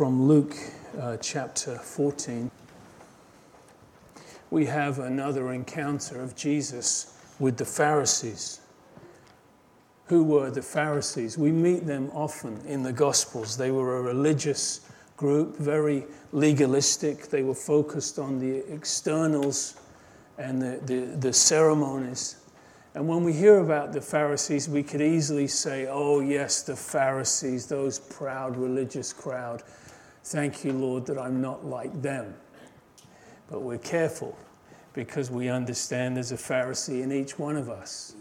from Luke uh, chapter 14, we have another encounter of Jesus with the Pharisees. Who were the Pharisees? We meet them often in the Gospels. They were a religious group, very legalistic. They were focused on the externals and the, the, the ceremonies. And when we hear about the Pharisees, we could easily say, oh, yes, the Pharisees, those proud religious crowd. Thank you, Lord, that I'm not like them. But we're careful because we understand there's a Pharisee in each one of us.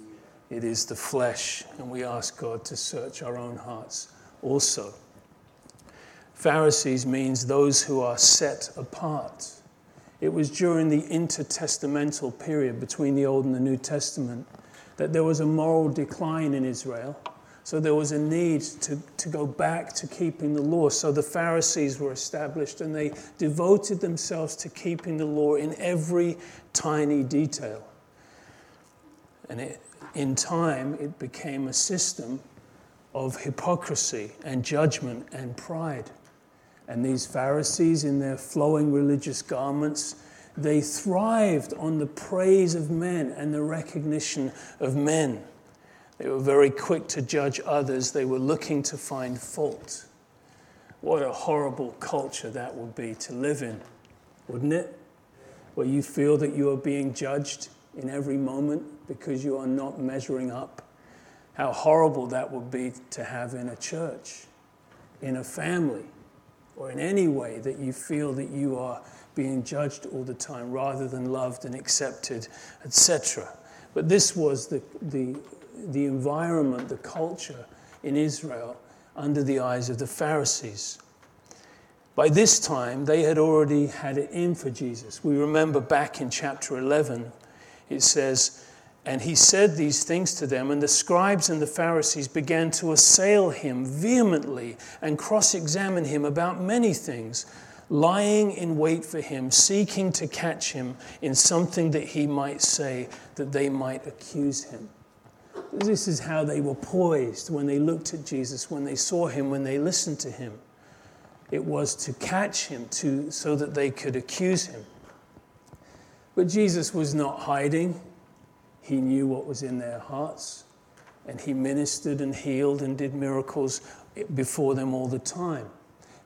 It is the flesh, and we ask God to search our own hearts also. Pharisees means those who are set apart. It was during the intertestamental period between the Old and the New Testament that there was a moral decline in Israel. So there was a need to, to go back to keeping the law. So the Pharisees were established and they devoted themselves to keeping the law in every tiny detail. And it, in time, it became a system of hypocrisy and judgment and pride. And these Pharisees, in their flowing religious garments, they thrived on the praise of men and the recognition of men. They were very quick to judge others, they were looking to find fault. What a horrible culture that would be to live in, wouldn't it? Where you feel that you are being judged in every moment because you are not measuring up. How horrible that would be to have in a church, in a family, or in any way that you feel that you are being judged all the time rather than loved and accepted, etc. But this was the, the, the environment, the culture in Israel under the eyes of the Pharisees. By this time, they had already had it in for Jesus. We remember back in chapter 11, it says, And he said these things to them, and the scribes and the Pharisees began to assail him vehemently and cross examine him about many things lying in wait for him, seeking to catch him in something that he might say, that they might accuse him. This is how they were poised when they looked at Jesus, when they saw him, when they listened to him. It was to catch him to, so that they could accuse him. But Jesus was not hiding. He knew what was in their hearts, and he ministered and healed and did miracles before them all the time.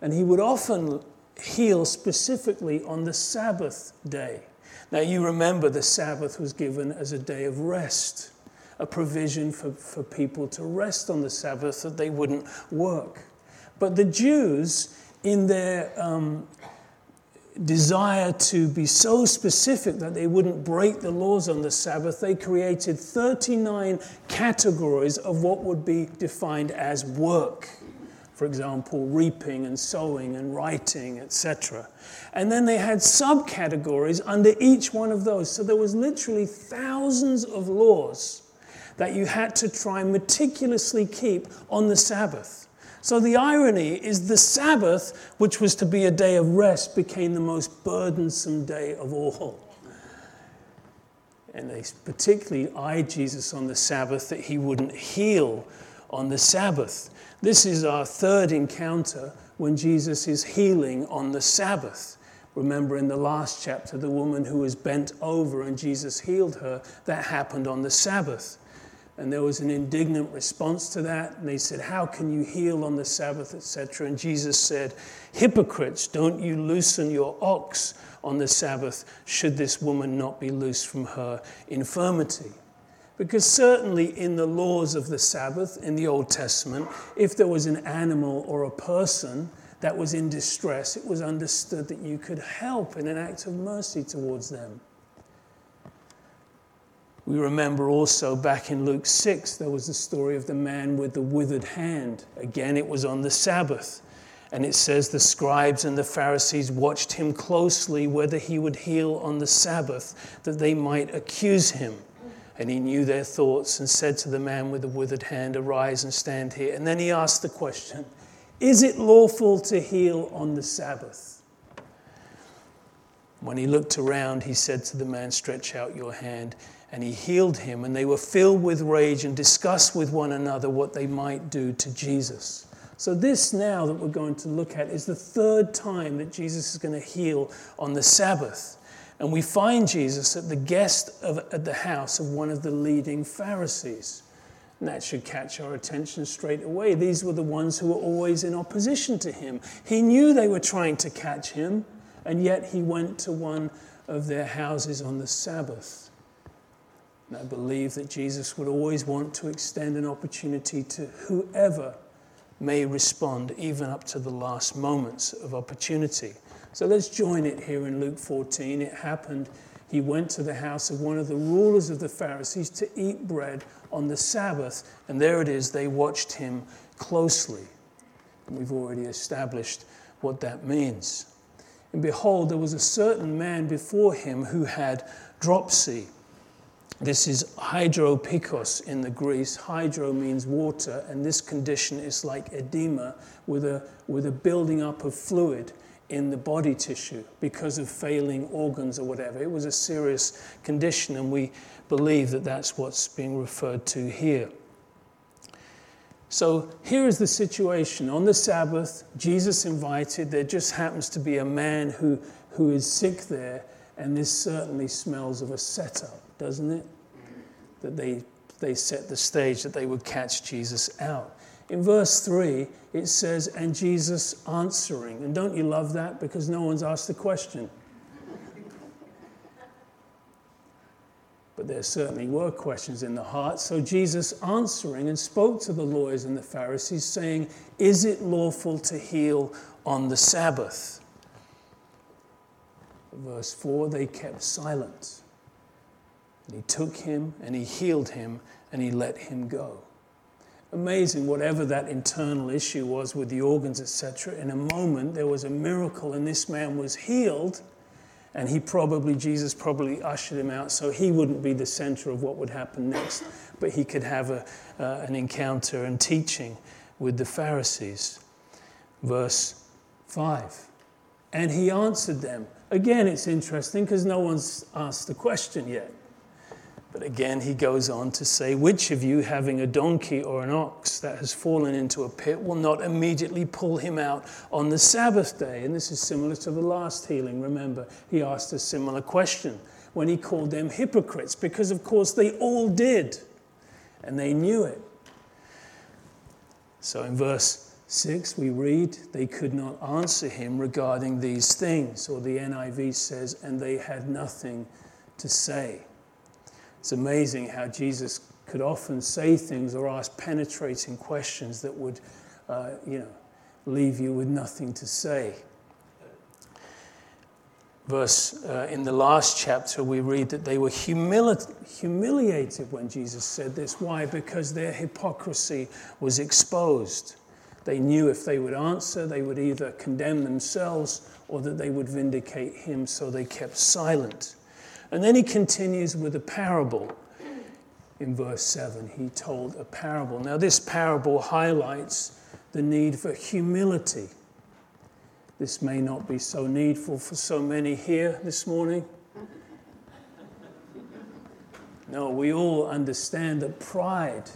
And he would often heal specifically on the Sabbath day. Now, you remember the Sabbath was given as a day of rest, a provision for, for people to rest on the Sabbath that they wouldn't work. But the Jews, in their um, desire to be so specific that they wouldn't break the laws on the Sabbath, they created 39 categories of what would be defined as work for example, reaping and sowing and writing, etc. And then they had subcategories under each one of those. So there was literally thousands of laws that you had to try meticulously keep on the Sabbath. So the irony is the Sabbath, which was to be a day of rest, became the most burdensome day of all. And they particularly eyed Jesus on the Sabbath that he wouldn't heal on the Sabbath. This is our third encounter when Jesus is healing on the Sabbath. Remember in the last chapter, the woman who was bent over and Jesus healed her, that happened on the Sabbath. And there was an indignant response to that. And they said, How can you heal on the Sabbath, etc.? And Jesus said, Hypocrites, don't you loosen your ox on the Sabbath, should this woman not be loosed from her infirmity? Because certainly in the laws of the Sabbath in the Old Testament, if there was an animal or a person that was in distress, it was understood that you could help in an act of mercy towards them. We remember also back in Luke 6, there was the story of the man with the withered hand. Again, it was on the Sabbath. And it says the scribes and the Pharisees watched him closely whether he would heal on the Sabbath, that they might accuse him. And he knew their thoughts and said to the man with the withered hand, Arise and stand here. And then he asked the question Is it lawful to heal on the Sabbath? When he looked around, he said to the man, Stretch out your hand. And he healed him. And they were filled with rage and discussed with one another what they might do to Jesus. So, this now that we're going to look at is the third time that Jesus is going to heal on the Sabbath. And we find Jesus at the guest of, at the house of one of the leading Pharisees. And that should catch our attention straight away. These were the ones who were always in opposition to him. He knew they were trying to catch him, and yet he went to one of their houses on the Sabbath. And I believe that Jesus would always want to extend an opportunity to whoever may respond, even up to the last moments of opportunity. So let's join it here in Luke 14. It happened, he went to the house of one of the rulers of the Pharisees to eat bread on the Sabbath, and there it is, they watched him closely. And we've already established what that means. And behold, there was a certain man before him who had dropsy. This is hydropikos in the Greece. Hydro means water, and this condition is like edema with a, with a building up of fluid in the body tissue because of failing organs or whatever. It was a serious condition, and we believe that that's what's being referred to here. So here is the situation. On the Sabbath, Jesus invited, there just happens to be a man who, who is sick there, and this certainly smells of a setup, doesn't it? That they, they set the stage that they would catch Jesus out. In verse 3, it says, and Jesus answering. And don't you love that? Because no one's asked the question. But there certainly were questions in the heart. So Jesus answering and spoke to the lawyers and the Pharisees, saying, Is it lawful to heal on the Sabbath? Verse 4 they kept silent. And he took him and he healed him and he let him go amazing, whatever that internal issue was with the organs, etc. In a moment, there was a miracle, and this man was healed. And he probably, Jesus probably ushered him out so he wouldn't be the center of what would happen next, but he could have a, uh, an encounter and teaching with the Pharisees. Verse 5. And he answered them. Again, it's interesting because no one's asked the question yet. But again, he goes on to say, Which of you, having a donkey or an ox that has fallen into a pit, will not immediately pull him out on the Sabbath day? And this is similar to the last healing. Remember, he asked a similar question when he called them hypocrites, because of course they all did, and they knew it. So in verse 6, we read, They could not answer him regarding these things, or the NIV says, And they had nothing to say. It's amazing how Jesus could often say things or ask penetrating questions that would, uh, you know, leave you with nothing to say. Verse uh, in the last chapter, we read that they were humili- humiliated when Jesus said this. Why? Because their hypocrisy was exposed. They knew if they would answer, they would either condemn themselves or that they would vindicate him, so they kept silent. And then he continues with a parable. In verse 7, he told a parable. Now, this parable highlights the need for humility. This may not be so needful for so many here this morning. No, we all understand that pride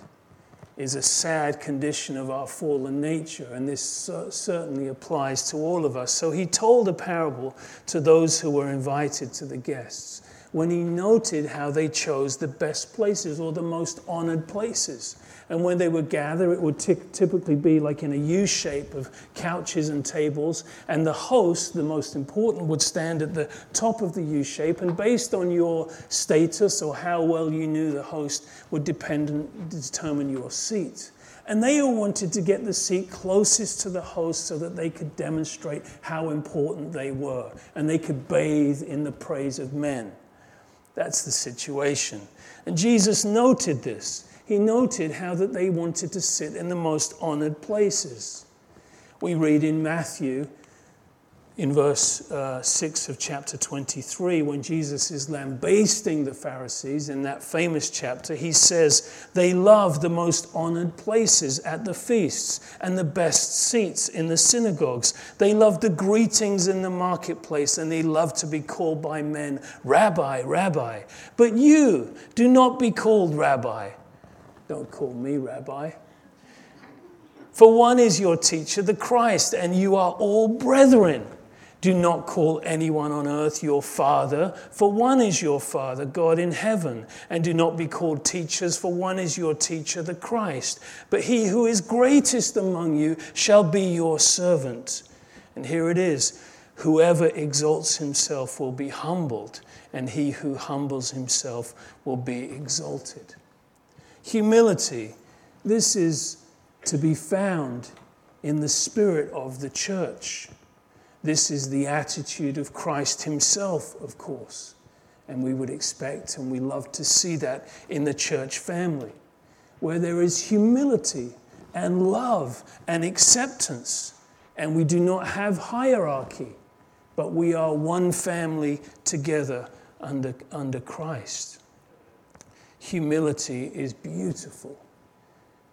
is a sad condition of our fallen nature, and this certainly applies to all of us. So he told a parable to those who were invited to the guests when he noted how they chose the best places or the most honored places. And when they would gather, it would t- typically be like in a U shape of couches and tables. And the host, the most important, would stand at the top of the U shape. And based on your status or how well you knew the host, would depend and determine your seat. And they all wanted to get the seat closest to the host so that they could demonstrate how important they were and they could bathe in the praise of men. That's the situation. And Jesus noted this. He noted how that they wanted to sit in the most honored places. We read in Matthew in verse uh, 6 of chapter 23, when Jesus is lambasting the Pharisees in that famous chapter, he says, They love the most honored places at the feasts and the best seats in the synagogues. They love the greetings in the marketplace and they love to be called by men, Rabbi, Rabbi. But you do not be called Rabbi. Don't call me Rabbi For one is your teacher, the Christ, and you are all brethren. Do not call anyone on earth your father, for one is your father, God in heaven. And do not be called teachers, for one is your teacher, the Christ. But he who is greatest among you shall be your servant. And here it is whoever exalts himself will be humbled, and he who humbles himself will be exalted. Humility, this is to be found in the spirit of the church. This is the attitude of Christ Himself, of course. And we would expect and we love to see that in the church family, where there is humility and love and acceptance. And we do not have hierarchy, but we are one family together under, under Christ. Humility is beautiful,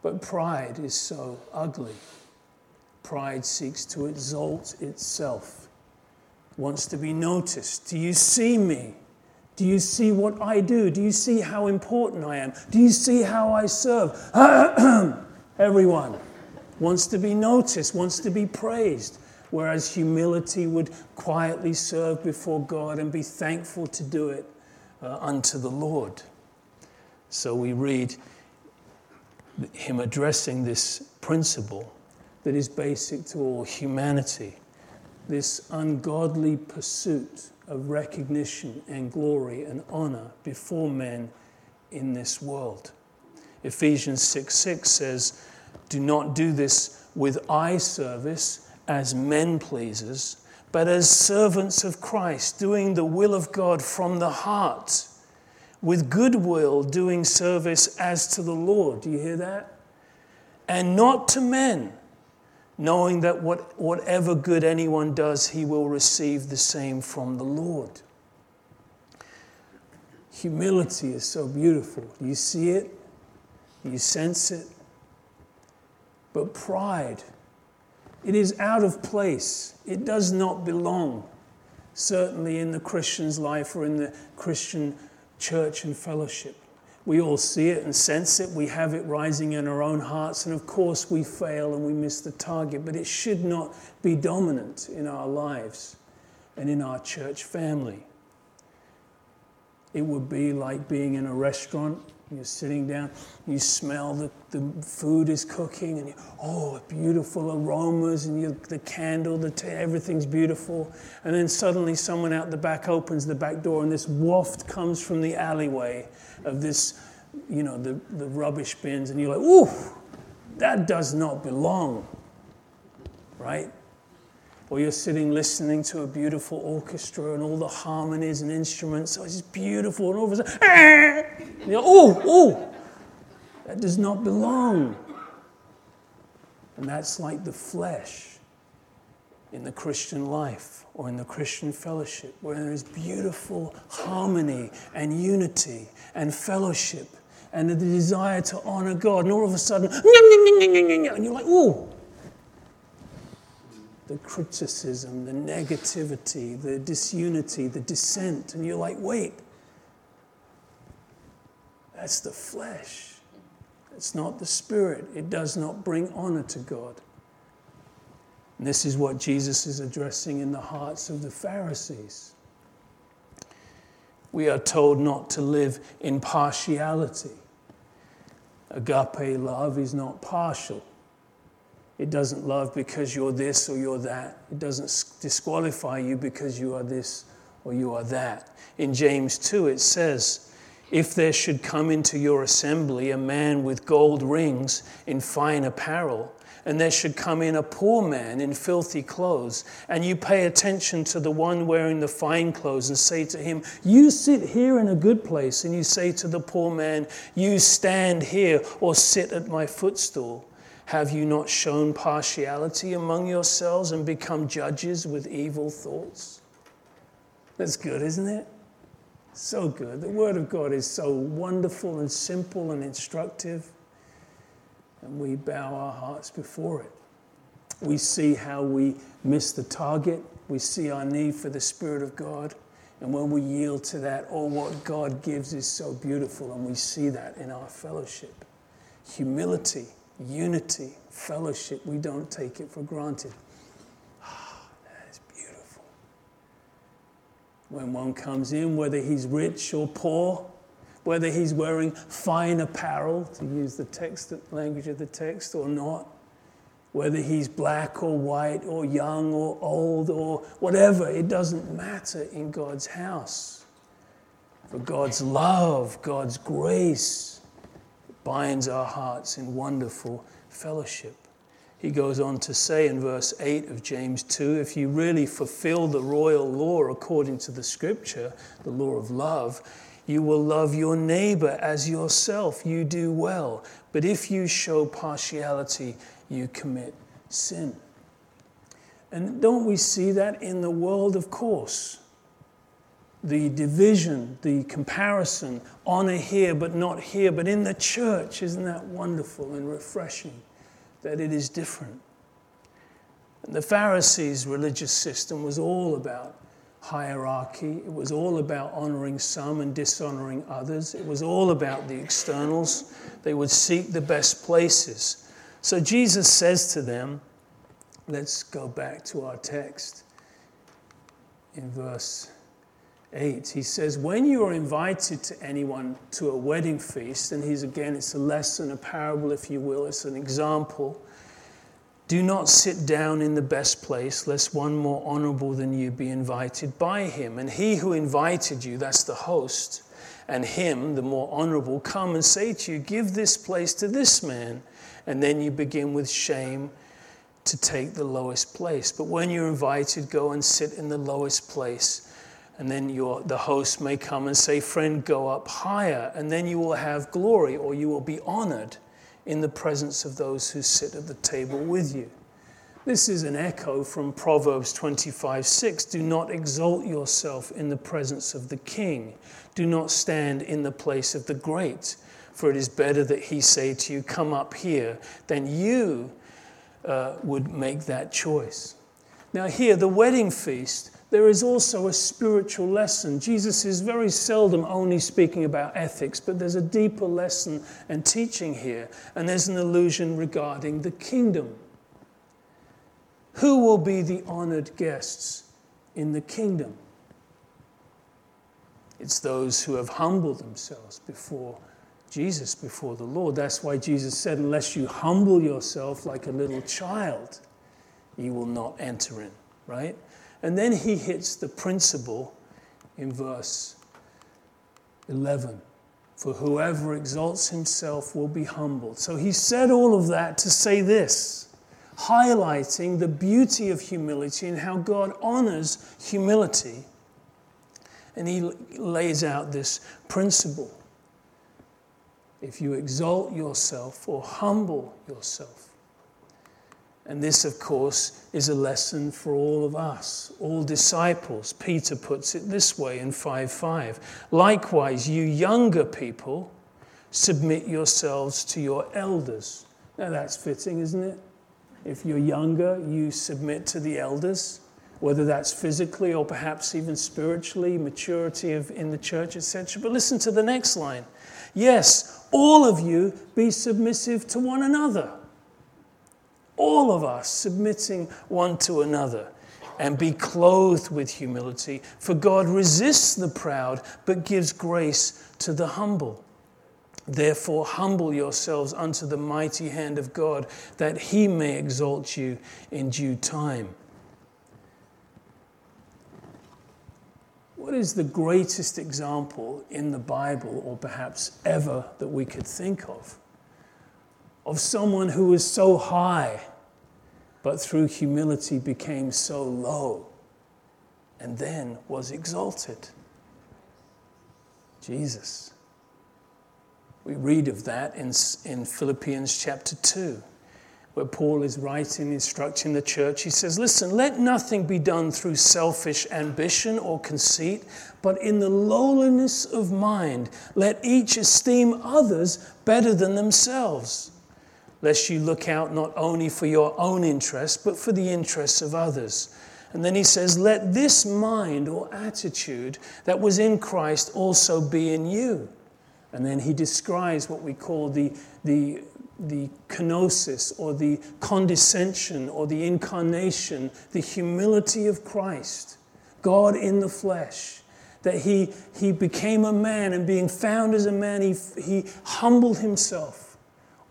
but pride is so ugly. Pride seeks to exalt itself, wants to be noticed. Do you see me? Do you see what I do? Do you see how important I am? Do you see how I serve? Everyone wants to be noticed, wants to be praised, whereas humility would quietly serve before God and be thankful to do it uh, unto the Lord. So we read him addressing this principle that is basic to all humanity this ungodly pursuit of recognition and glory and honor before men in this world. Ephesians 6 6 says, Do not do this with eye service as men pleasers, but as servants of Christ, doing the will of God from the heart, with goodwill, doing service as to the Lord. Do you hear that? And not to men knowing that what, whatever good anyone does, he will receive the same from the Lord. Humility is so beautiful. You see it, you sense it. But pride, it is out of place. It does not belong, certainly in the Christian's life or in the Christian church and fellowship. We all see it and sense it. We have it rising in our own hearts. And of course, we fail and we miss the target, but it should not be dominant in our lives and in our church family. It would be like being in a restaurant you're sitting down, you smell the, the food is cooking, and you, oh, beautiful aromas, and you, the candle, the t- everything's beautiful. And then suddenly someone out the back opens the back door, and this waft comes from the alleyway of this, you know, the, the rubbish bins, and you're like, ooh, that does not belong, right? Or you're sitting listening to a beautiful orchestra and all the harmonies and instruments. Oh, it's beautiful. And all of a sudden, you're, oh, oh, that does not belong. And that's like the flesh in the Christian life or in the Christian fellowship, where there is beautiful harmony and unity and fellowship and the desire to honor God. And all of a sudden, and you're like, oh, the criticism, the negativity, the disunity, the dissent. And you're like, wait, that's the flesh. It's not the spirit. It does not bring honor to God. And this is what Jesus is addressing in the hearts of the Pharisees. We are told not to live in partiality. Agape love is not partial. It doesn't love because you're this or you're that. It doesn't disqualify you because you are this or you are that. In James 2, it says, If there should come into your assembly a man with gold rings in fine apparel, and there should come in a poor man in filthy clothes, and you pay attention to the one wearing the fine clothes and say to him, You sit here in a good place, and you say to the poor man, You stand here or sit at my footstool. Have you not shown partiality among yourselves and become judges with evil thoughts? That's good, isn't it? So good. The Word of God is so wonderful and simple and instructive, and we bow our hearts before it. We see how we miss the target, we see our need for the Spirit of God, and when we yield to that, all what God gives is so beautiful, and we see that in our fellowship. Humility unity, fellowship. We don't take it for granted. Ah, that is beautiful. When one comes in, whether he's rich or poor, whether he's wearing fine apparel, to use the text, the language of the text, or not, whether he's black or white or young or old or whatever, it doesn't matter in God's house. For God's love, God's grace binds our hearts in wonderful fellowship. He goes on to say in verse 8 of James 2 if you really fulfill the royal law according to the scripture, the law of love, you will love your neighbor as yourself. You do well. But if you show partiality, you commit sin. And don't we see that in the world, of course? The division, the comparison, honor here but not here. But in the church, isn't that wonderful and refreshing that it is different? And the Pharisees' religious system was all about hierarchy. It was all about honoring some and dishonoring others. It was all about the externals. They would seek the best places. So Jesus says to them, let's go back to our text in verse 8. He says, When you are invited to anyone to a wedding feast, and he's again, it's a lesson, a parable, if you will, it's an example. Do not sit down in the best place, lest one more honorable than you be invited by him. And he who invited you, that's the host, and him, the more honorable, come and say to you, Give this place to this man. And then you begin with shame to take the lowest place. But when you're invited, go and sit in the lowest place. And then your, the host may come and say, Friend, go up higher. And then you will have glory or you will be honored in the presence of those who sit at the table with you. This is an echo from Proverbs 25 6. Do not exalt yourself in the presence of the king. Do not stand in the place of the great. For it is better that he say to you, Come up here, than you uh, would make that choice. Now, here, the wedding feast there is also a spiritual lesson. Jesus is very seldom only speaking about ethics, but there's a deeper lesson and teaching here, and there's an allusion regarding the kingdom. Who will be the honored guests in the kingdom? It's those who have humbled themselves before Jesus, before the Lord. That's why Jesus said, Unless you humble yourself like a little child, you will not enter in, right? And then he hits the principle in verse 11 For whoever exalts himself will be humbled. So he said all of that to say this, highlighting the beauty of humility and how God honors humility. And he lays out this principle. If you exalt yourself or humble yourself, and this, of course, is a lesson for all of us, all disciples. Peter puts it this way in 5 5. Likewise, you younger people, submit yourselves to your elders. Now, that's fitting, isn't it? If you're younger, you submit to the elders, whether that's physically or perhaps even spiritually, maturity of, in the church, etc. But listen to the next line. Yes, all of you be submissive to one another all of us submitting one to another and be clothed with humility. For God resists the proud, but gives grace to the humble. Therefore, humble yourselves unto the mighty hand of God, that he may exalt you in due time. What is the greatest example in the Bible, or perhaps ever, that we could think of? Of someone who was so high, but through humility became so low and then was exalted. Jesus. We read of that in, in Philippians chapter 2, where Paul is writing, instructing the church. He says, Listen, let nothing be done through selfish ambition or conceit, but in the lowliness of mind, let each esteem others better than themselves lest you look out not only for your own interests, but for the interests of others. And then he says, Let this mind or attitude that was in Christ also be in you. And then he describes what we call the, the the kenosis or the condescension or the incarnation, the humility of Christ, God in the flesh. That he, he became a man, and being found as a man, he, he humbled himself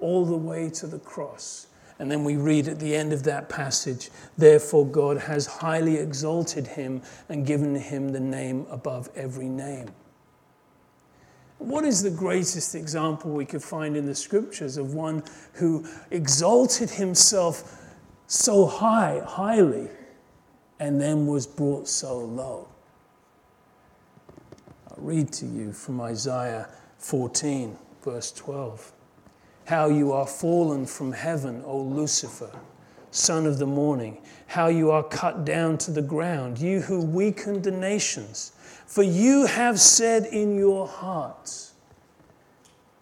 all the way to the cross. And then we read at the end of that passage, therefore God has highly exalted him and given him the name above every name. What is the greatest example we could find in the scriptures of one who exalted himself so high, highly, and then was brought so low? I'll read to you from Isaiah 14, verse 12. How you are fallen from heaven, O Lucifer, son of the morning, how you are cut down to the ground, you who weakened the nations. For you have said in your hearts,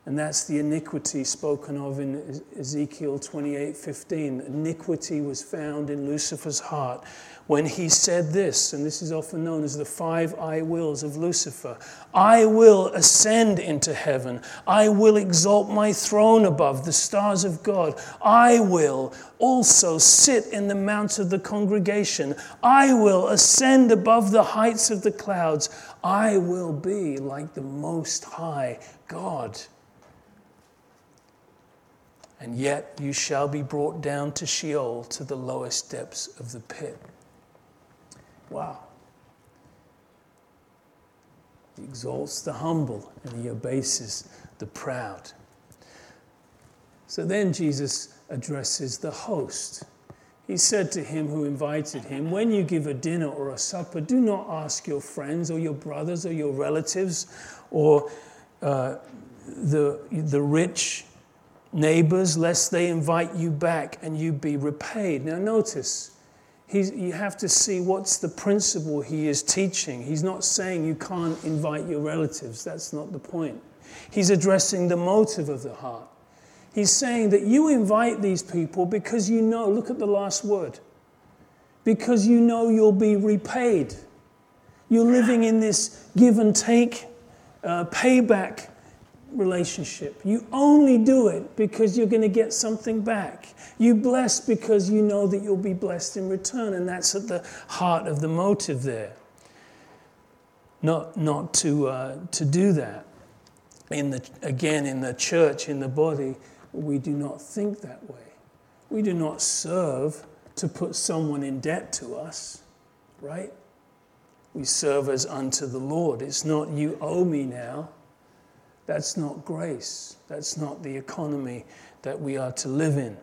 and that's the iniquity spoken of in Ezekiel 28 15. Iniquity was found in Lucifer's heart when he said this, and this is often known as the five I wills of Lucifer I will ascend into heaven. I will exalt my throne above the stars of God. I will also sit in the mount of the congregation. I will ascend above the heights of the clouds. I will be like the Most High God. And yet you shall be brought down to Sheol, to the lowest depths of the pit. Wow. He exalts the humble and he abases the proud. So then Jesus addresses the host. He said to him who invited him, When you give a dinner or a supper, do not ask your friends or your brothers or your relatives or uh, the, the rich neighbors, lest they invite you back and you be repaid. Now, notice, He's, you have to see what's the principle he is teaching. He's not saying you can't invite your relatives. That's not the point. He's addressing the motive of the heart. He's saying that you invite these people because you know, look at the last word, because you know you'll be repaid. You're living in this give and take, uh, payback relationship. You only do it because you're going to get something back. You bless because you know that you'll be blessed in return, and that's at the heart of the motive there. Not, not to, uh, to do that. In the, again, in the church, in the body, we do not think that way. We do not serve to put someone in debt to us, right? We serve as unto the Lord. It's not you owe me now that's not grace. That's not the economy that we are to live in.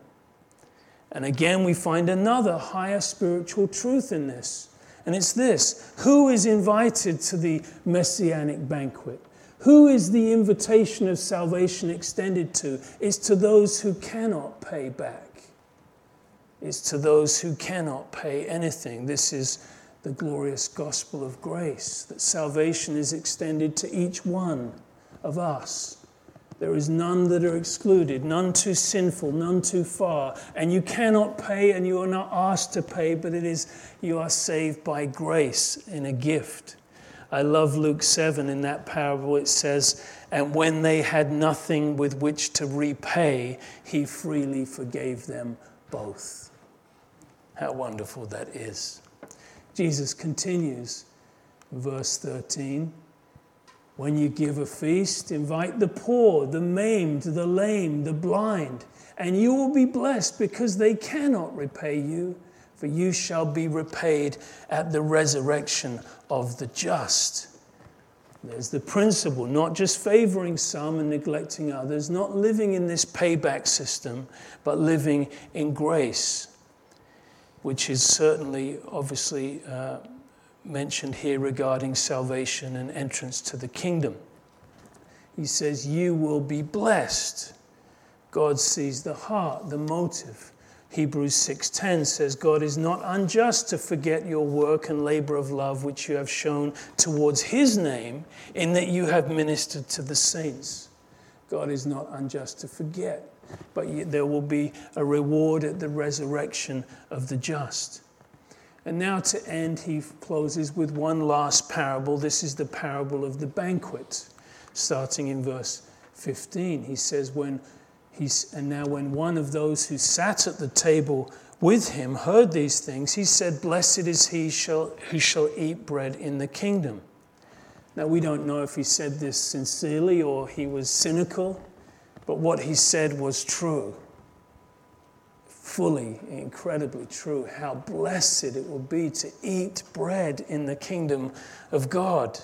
And again, we find another higher spiritual truth in this. And it's this Who is invited to the messianic banquet? Who is the invitation of salvation extended to? It's to those who cannot pay back. It's to those who cannot pay anything. This is the glorious gospel of grace that salvation is extended to each one of us. There is none that are excluded, none too sinful, none too far. And you cannot pay, and you are not asked to pay, but it is you are saved by grace in a gift. I love Luke 7 in that parable. It says, And when they had nothing with which to repay, he freely forgave them both. How wonderful that is. Jesus continues, verse 13. When you give a feast, invite the poor, the maimed, the lame, the blind, and you will be blessed because they cannot repay you, for you shall be repaid at the resurrection of the just. There's the principle, not just favoring some and neglecting others, not living in this payback system, but living in grace, which is certainly, obviously, uh, mentioned here regarding salvation and entrance to the kingdom. He says, You will be blessed. God sees the heart, the motive. Hebrews 6:10 says God is not unjust to forget your work and labor of love which you have shown towards his name in that you have ministered to the saints. God is not unjust to forget, but there will be a reward at the resurrection of the just. And now to end, he closes with one last parable. This is the parable of the banquet, starting in verse 15. He says, When He's, and now, when one of those who sat at the table with him heard these things, he said, Blessed is he shall, who shall eat bread in the kingdom. Now, we don't know if he said this sincerely or he was cynical, but what he said was true. Fully, incredibly true. How blessed it will be to eat bread in the kingdom of God.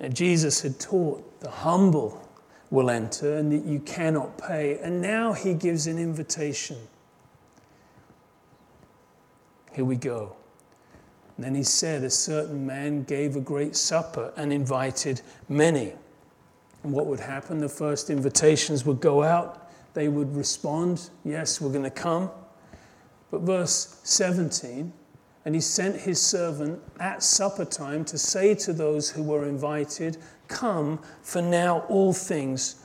And Jesus had taught the humble will enter and that you cannot pay. And now he gives an invitation. Here we go. And then he said, A certain man gave a great supper and invited many. And what would happen? The first invitations would go out, they would respond, Yes, we're going to come. But verse 17, and he sent his servant at supper time to say to those who were invited, Come, for now all things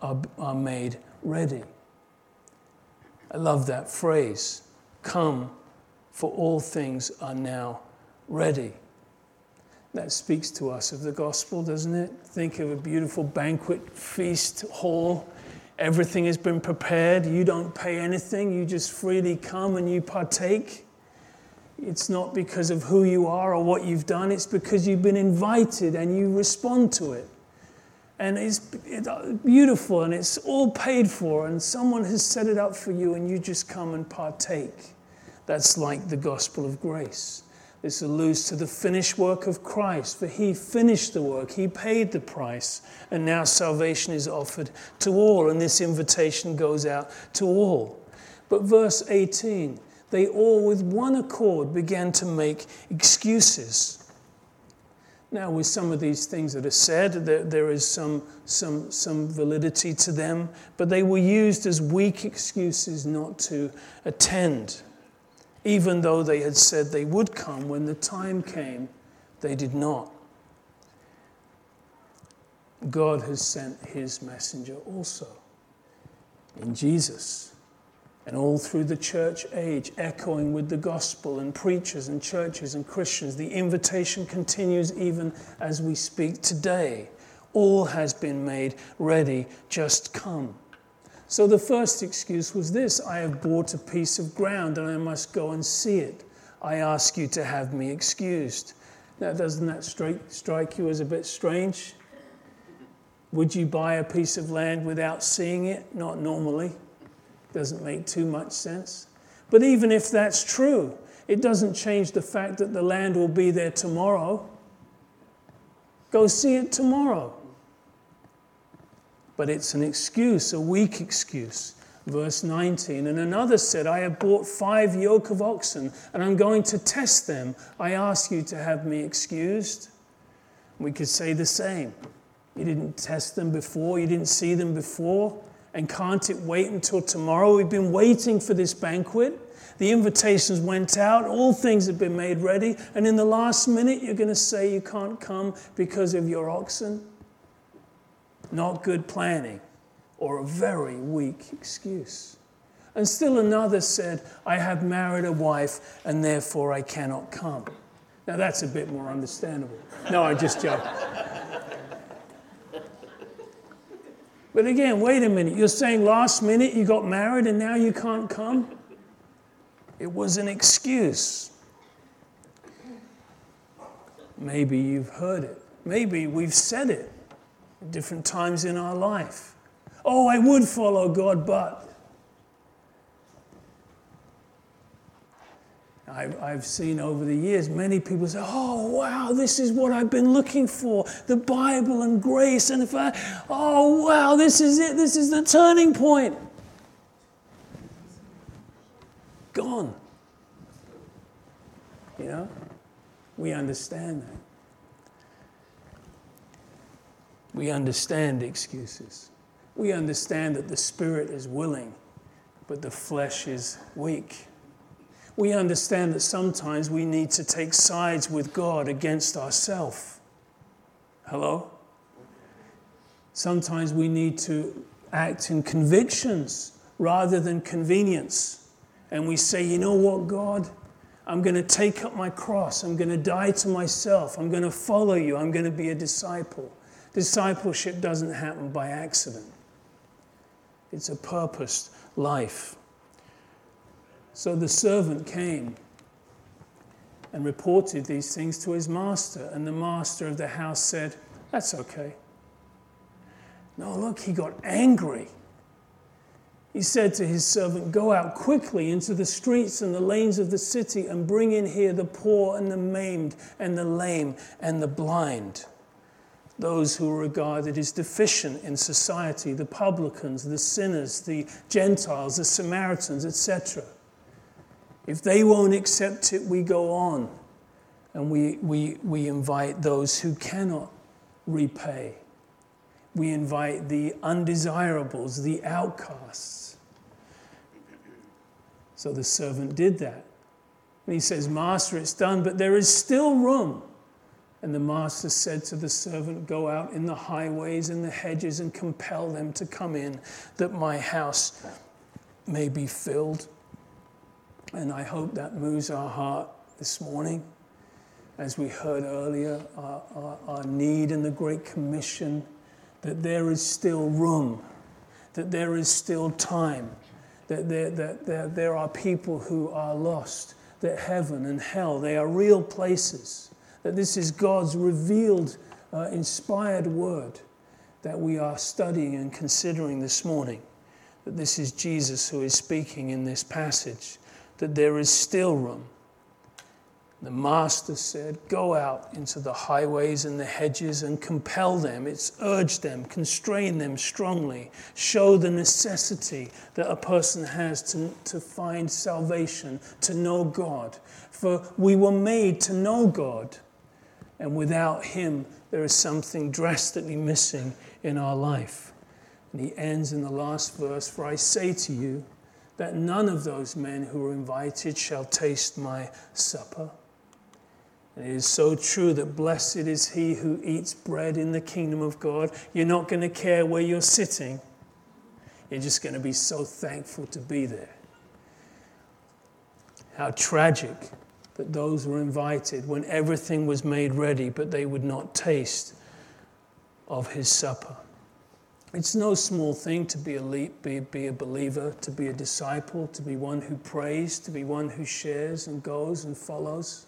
are, are made ready. I love that phrase. Come, for all things are now ready. That speaks to us of the gospel, doesn't it? Think of a beautiful banquet feast hall. Everything has been prepared. You don't pay anything. You just freely come and you partake. It's not because of who you are or what you've done, it's because you've been invited and you respond to it. And it's, uh, beautiful and it's all paid for, and someone has set it up for you, and you just come and partake. That's like the gospel of grace. This alludes to the finished work of Christ, for he finished the work, he paid the price, and now salvation is offered to all, and this invitation goes out to all. But verse 18, they all with one accord began to make excuses. Now, with some of these things that are said, there, there is some, some, some validity to them, but they were used as weak excuses not to attend. Even though they had said they would come, when the time came, they did not. God has sent his messenger also in Jesus. And all through the church age, echoing with the gospel and preachers and churches and Christians, the invitation continues even as we speak today. All has been made ready, just come. So the first excuse was this I have bought a piece of ground and I must go and see it. I ask you to have me excused. Now, doesn't that strike, you as a bit strange? Would you buy a piece of land without seeing it? Not normally. Doesn't make too much sense. But even if that's true, it doesn't change the fact that the land will be there tomorrow. Go see it tomorrow but it's an excuse, a weak excuse. Verse 19, and another said, I have bought five yoke of oxen, and I'm going to test them. I ask you to have me excused. We could say the same. You didn't test them before, you didn't see them before, and can't it wait until tomorrow? We've been waiting for this banquet. The invitations went out, all things have been made ready, and in the last minute, you're going to say you can't come because of your oxen? Not good planning, or a very weak excuse. And still another said, I have married a wife and therefore I cannot come. Now that's a bit more understandable. No, I just joke. But again, wait a minute. You're saying last minute you got married and now you can't come? It was an excuse. Maybe you've heard it. Maybe we've said it different times in our life. Oh, I would follow God, but. I've seen over the years many people say, Oh, wow, this is what I've been looking for the Bible and grace. And if I, oh, wow, this is it, this is the turning point. Gone. You know, we understand that. We understand excuses. We understand that the spirit is willing, but the flesh is weak. We understand that sometimes we need to take sides with God against ourselves. Hello? Sometimes we need to act in convictions rather than convenience. And we say, you know what, God? I'm going to take up my cross. I'm going to die to myself. I'm going to follow you. I'm going to be a disciple. Discipleship doesn't happen by accident. It's a purposed life. So the servant came and reported these things to his master, and the master of the house said, That's okay. No, look, he got angry. He said to his servant, Go out quickly into the streets and the lanes of the city and bring in here the poor and the maimed and the lame and the blind. Those who are regarded as deficient in society, the publicans, the sinners, the Gentiles, the Samaritans, etc. If they won't accept it, we go on and we, we, we invite those who cannot repay. We invite the undesirables, the outcasts so the servant did that. And he says, Master, it's done, but there is still room. And the master said to the servant, Go out in the highways and the hedges and compel them to come in, that my house may be filled. And I hope that moves our heart this morning. As we heard earlier, our, our, our need in the Great Commission, that there is still room, that there is still time that there, that there, there are people who are lost, that heaven and hell, they are real places, that this is God's revealed, uh, inspired word that we are studying and considering this morning, that this is Jesus who is speaking in this passage, that there is still room. The master said, Go out into the highways and the hedges and compel them. It's urge them, constrain them strongly, show the necessity that a person has to, to find salvation, to know God. For we were made to know God, and without Him, there is something drastically missing in our life. And he ends in the last verse For I say to you that none of those men who were invited shall taste my supper. And it is so true that blessed is he who eats bread in the kingdom of God. You're not going to care where you're sitting, you're just going to be so thankful to be there. How tragic that those were invited when everything was made ready, but they would not taste of his supper. It's no small thing to be a, be, be a believer, to be a disciple, to be one who prays, to be one who shares and goes and follows.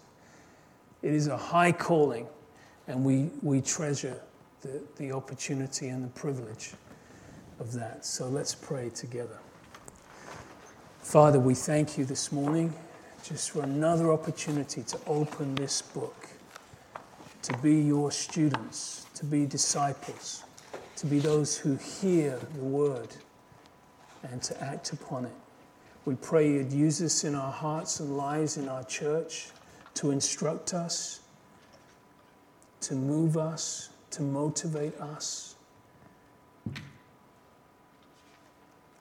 It is a high calling, and we, we treasure the, the opportunity and the privilege of that. So let's pray together. Father, we thank you this morning just for another opportunity to open this book, to be your students, to be disciples, to be those who hear the word and to act upon it. We pray you'd use this in our hearts and lives in our church to instruct us, to move us, to motivate us.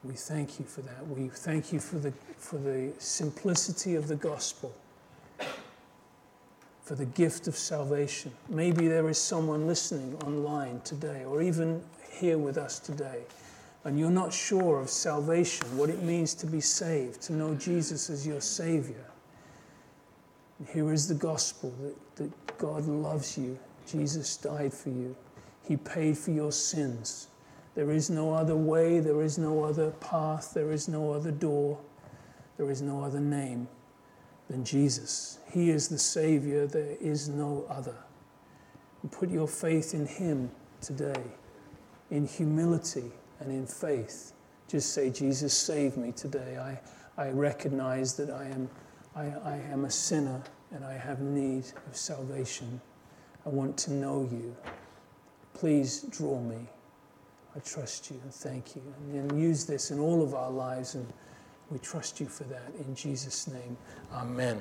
We thank you for that. We thank you for the, for the simplicity of the gospel, for the gift of salvation. Maybe there is someone listening online today, or even here with us today, and you're not sure of salvation, what it means to be saved, to know Jesus as your Savior. Here is the gospel that, that God loves you. Jesus died for you. He paid for your sins. There is no other way, there is no other path, there is no other door, there is no other name than Jesus. He is the Savior, there is no other. And put your faith in Him today, in humility and in faith. Just say, Jesus, save me today. I, I recognize that I am I, I am a sinner and I have need of salvation. I want to know you. Please draw me. I trust you and thank you. And then use this in all of our lives, and we trust you for that. In Jesus' name, amen.